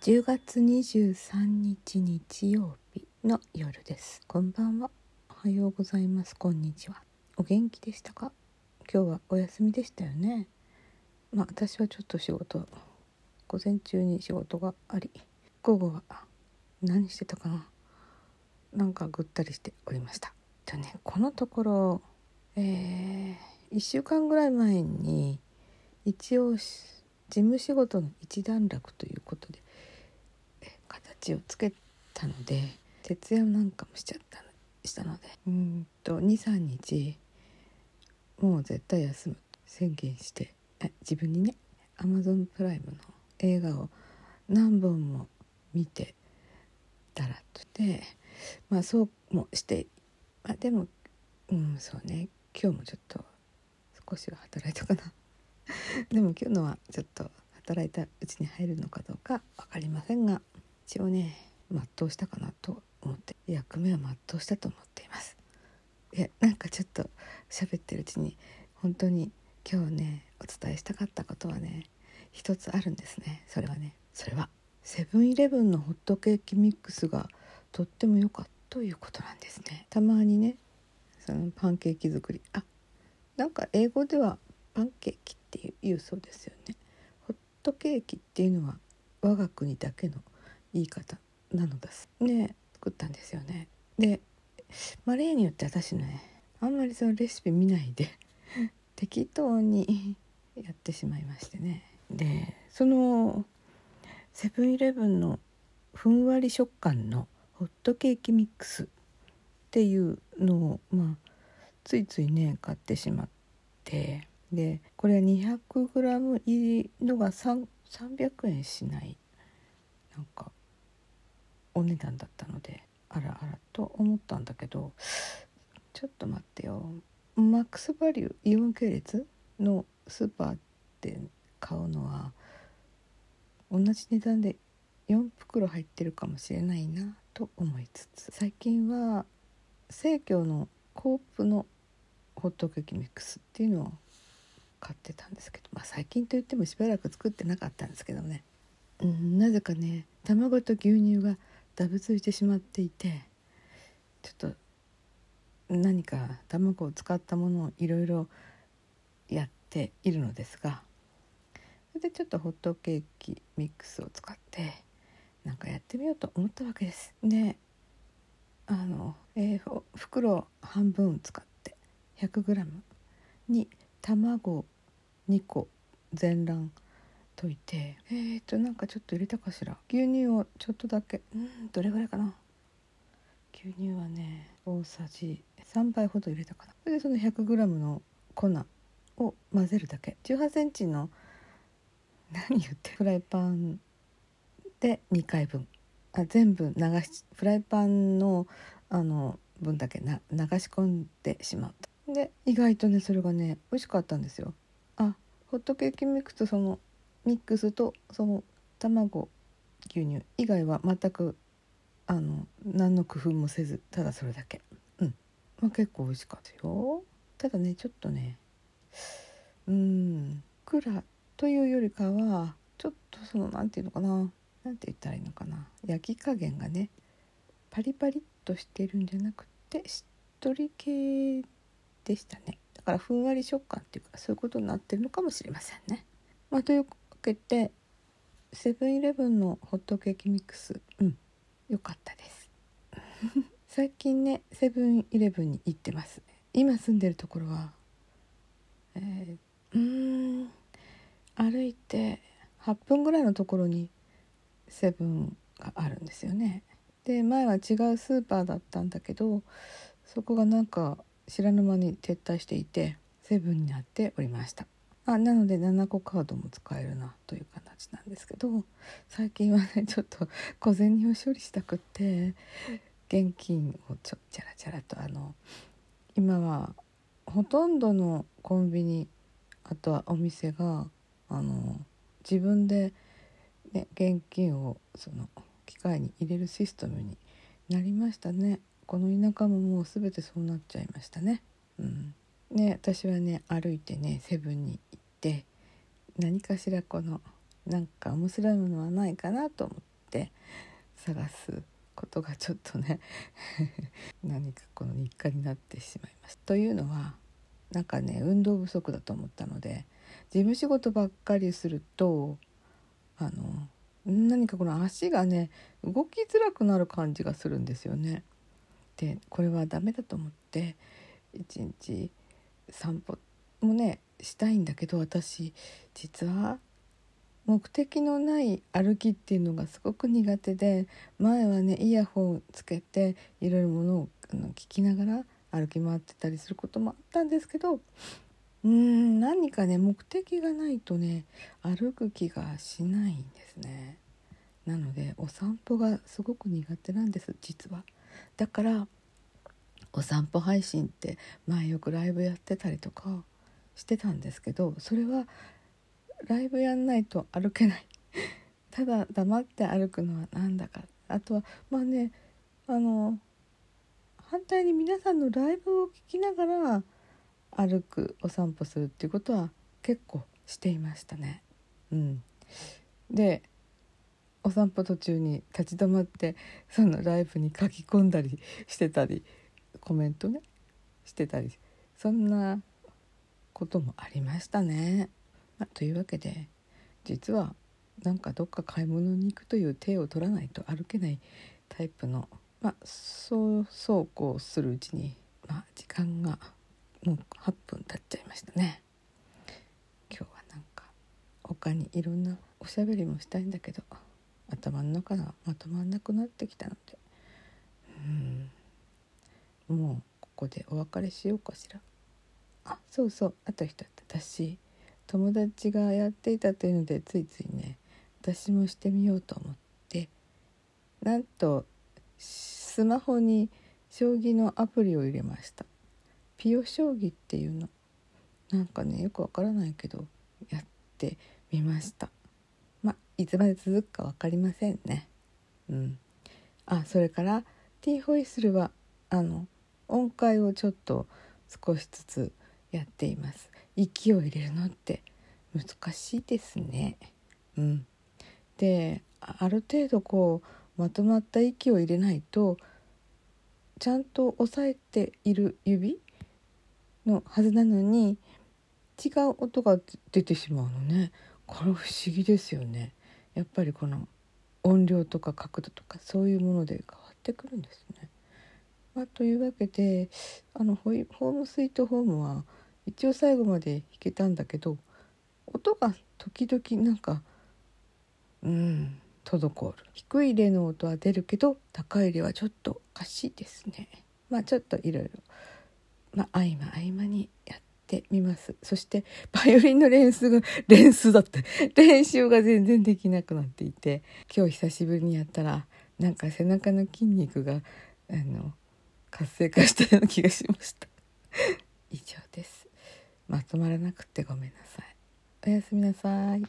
10月23日日曜日の夜です。こんばんは。おはようございます。こんにちは。お元気でしたか？今日はお休みでしたよね。まあ私はちょっと仕事午前中に仕事があり午後は何してたかな？なんかぐったりしておりました。でねこのところえー、1週間ぐらい前に一応事務仕事の一段落ということで形をつけたので徹夜なんかもしちゃったしたのでうんと23日もう絶対休む。宣言して自分にね Amazon プライムの映画を何本も見てたらとでまあそうもしてまあでもうんそうね。今日もちょっと少しは働いたかな。でも今日のはちょっと働いたうちに入るのかどうか分かりませんが一応ね全うしたかなと思って役目は全うしたと思っています。いやなんかちょっと喋ってるうちに本当に今日ねお伝えしたかったことはね一つあるんですね。それはねそれはセブンイレブンのホットケーキミックスがとっても良かったということなんですね。たまにねそのパンケーキ作り。あなんか英語ではパンケーキっていうそうですよね。ホットケーキっていうのは我が国だけの言い方なのです。で作ったんですよね。で、まあ、例によって私ねあんまりそのレシピ見ないで適当にやってしまいましてね。でそのセブンイレブンのふんわり食感のホットケーキミックスっていうのをまあついついね買ってしまってでこれは 200g 入りのが300円しないなんかお値段だったのであらあらと思ったんだけどちょっと待ってよ。マックスバリューイオン系列のスーパーで買うのは同じ値段で4袋入ってるかもしれないなと思いつつ最近は生協のコープのホットケーキミックスっていうのを買ってたんですけど、まあ、最近といってもしばらく作ってなかったんですけどね、うん、なぜかね卵と牛乳がダブついてしまっていてちょっと何か卵を使ったものをいろいろやっているのですがそれでちょっとホットケーキミックスを使ってなんかやってみようと思ったわけです。であの、えー、袋半分使って 100g に卵2個全卵溶いてえー、っとなんかちょっと入れたかしら？牛乳をちょっとだけ。うんどれぐらいかな？牛乳はね大さじ3杯ほど入れたかな。それでその 100g の粉を混ぜるだけ。1 8センチの何言ってフライパンで2回分。あ全部流しフライパンのあの分だけな流し込んでしまった。で意外とねそれがね美味しかったんですよ。あホットケーキミックスとそのミックスとその卵牛乳以外は全くあの何の工夫もせずただそれだけ。うん。まあ結構美味しかったよ。ただねちょっとねうんくらというよりかはちょっとその何て言うのかな。何て言ったらいいのかな。焼き加減がねパリパリっとしてるんじゃなくてしっとり系でしたね。だからふんわり食感っていうかそういうことになってるのかもしれませんね。まあ、というわけてセブンイレブンのホットケーキミックス。うん良かったです。最近ねセブンイレブンに行ってます。今住んでるところはえー、うん歩いて8分ぐらいのところにセブンがあるんですよね。で前は違うスーパーだったんだけどそこがなんか知らぬ間に撤退していてセブンになっておりました。あなので7個カードも使えるなという形なんですけど最近はねちょっと小銭を処理したくって現金をちょチャラチャラとあの今はほとんどのコンビニあとはお店があの自分で、ね、現金をその機械に入れるシステムになりましたね。この田舎ももう全てそうなっちゃいましたね。うん。ね私はね歩いてねセブンに行って何かしらこのなんか面白いものはないかなと思って探すことがちょっとね 何かこの日課になってしまいました。というのはなんかね運動不足だと思ったので事務仕事ばっかりするとあの何かこの足がね動きづらくなる感じがするんですよね。でこれはダメだと思って一日散歩もねしたいんだけど私実は目的のない歩きっていうのがすごく苦手で前はねイヤホンつけていろいろものを聞きながら歩き回ってたりすることもあったんですけどうーん何かね目的がないとね歩く気がしないんですね。なのでお散歩がすごく苦手なんです実は。だからお散歩配信って前よくライブやってたりとかしてたんですけどそれはライブやんないと歩けない ただ黙って歩くのはなんだかあとはまあねあの反対に皆さんのライブを聴きながら歩くお散歩するっていうことは結構していましたね。うん、でお散歩途中に立ち止まってそのライブに書き込んだりしてたりコメントねしてたりそんなこともありましたね。まあ、というわけで実はなんかどっか買い物に行くという手を取らないと歩けないタイプの、まあ、そうそうこうするうちに、まあ、時間がもう8分経っちゃいましたね。今日はなんか他にいろんなおしゃべりもしたいんだけど頭の中がまとまんなくなってきたので。うん。もうここでお別れしようかしら。あそうそう。あと一つ。私友達がやっていたというのでついついね私もしてみようと思ってなんとスマホに将棋のアプリを入れました。ピオ将棋っていうの。なんかねよくわからないけどやってみました。まあいつまで続くか分かりませんね。うん。あそれからティーホイッスルはあの音階をちょっと少しずつやっています。息を入れるのって難しいですね。うん、である程度こうまとまった息を入れないとちゃんと押さえている指のはずなのに違う音が出てしまうのね。これ不思議ですよね。やっぱりこの音量とか角度とかそういうもので変わってくるんですね。まあ、というわけであのホームスイートホームは一応最後まで弾けたんだけど音が時々なんかうん滞る。低いレの音は出るけど高いレはちょっとおかしいですね。まあちょっといろいろまあ合間合間にやってみます。そしてバイオリンの練習が 練習だって。練習が全然できなくなっていて。今日久しぶりにやったらなんか背中の筋肉があの活性化したような気がしました。以上です。まとまらなくてごめんなさい。おやすみなさい。